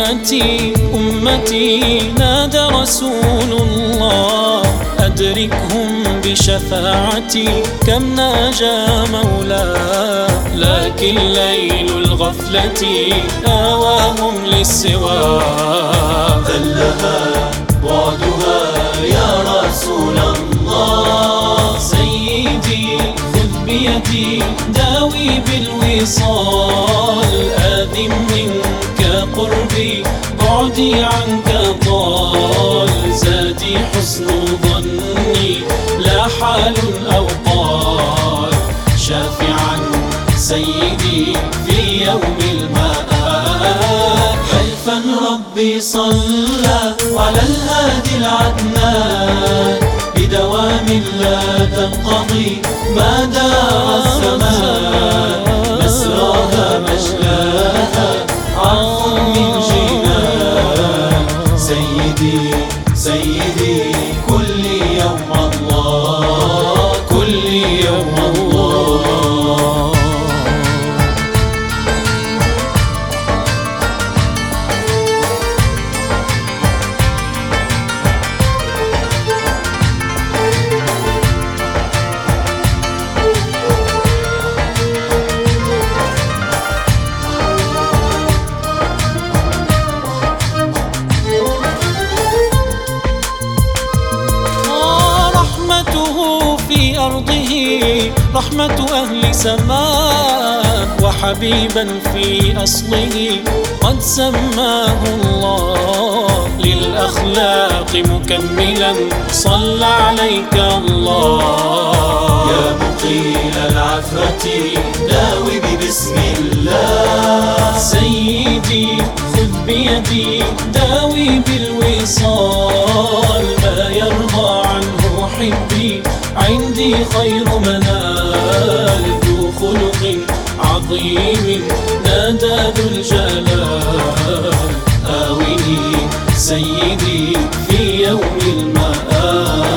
أمتي أمتي نادى رسول الله. أدركهم بشفاعتي كم ناجى مولاه لكن ليل الغفلة آواهم للسوى. ذلها بعدها يا رسول الله. سيدي خذ بيدي داوي بالوصال. آذم منك قربي بعدي عنك طال زادي حسن ظني. لا حال أو قال شافعا سيدي في يوم المآب حلفا ربي صلى على الهادي العدنان؟ بدوام لا تنقضي. سيدي في أرضه رحمة أهل سماه وحبيبا في أصله. قد سماه الله للأخلاق مكملا. صلى عليك الله. يا مقيل العثرة داوي ببسم الله. سيدي خذ بيدي داوي بالوصال. ما يرضى عنه حبي عندي خير منال ذو خلق عظيم نادى ذو الجلال. آوني سيدي في يوم المآب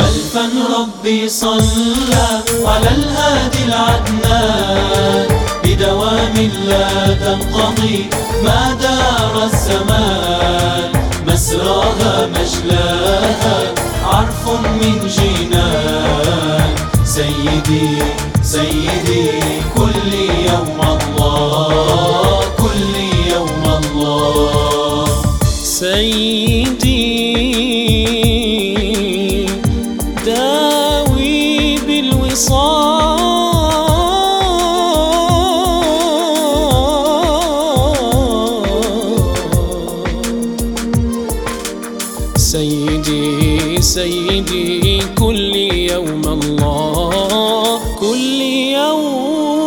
ألفا ربي صلى على الهادي العدنان. بدوام لا تنقضي ما دار الزمان. مسراها مجلاها سيدي سيدي كل يوم الله كل يوم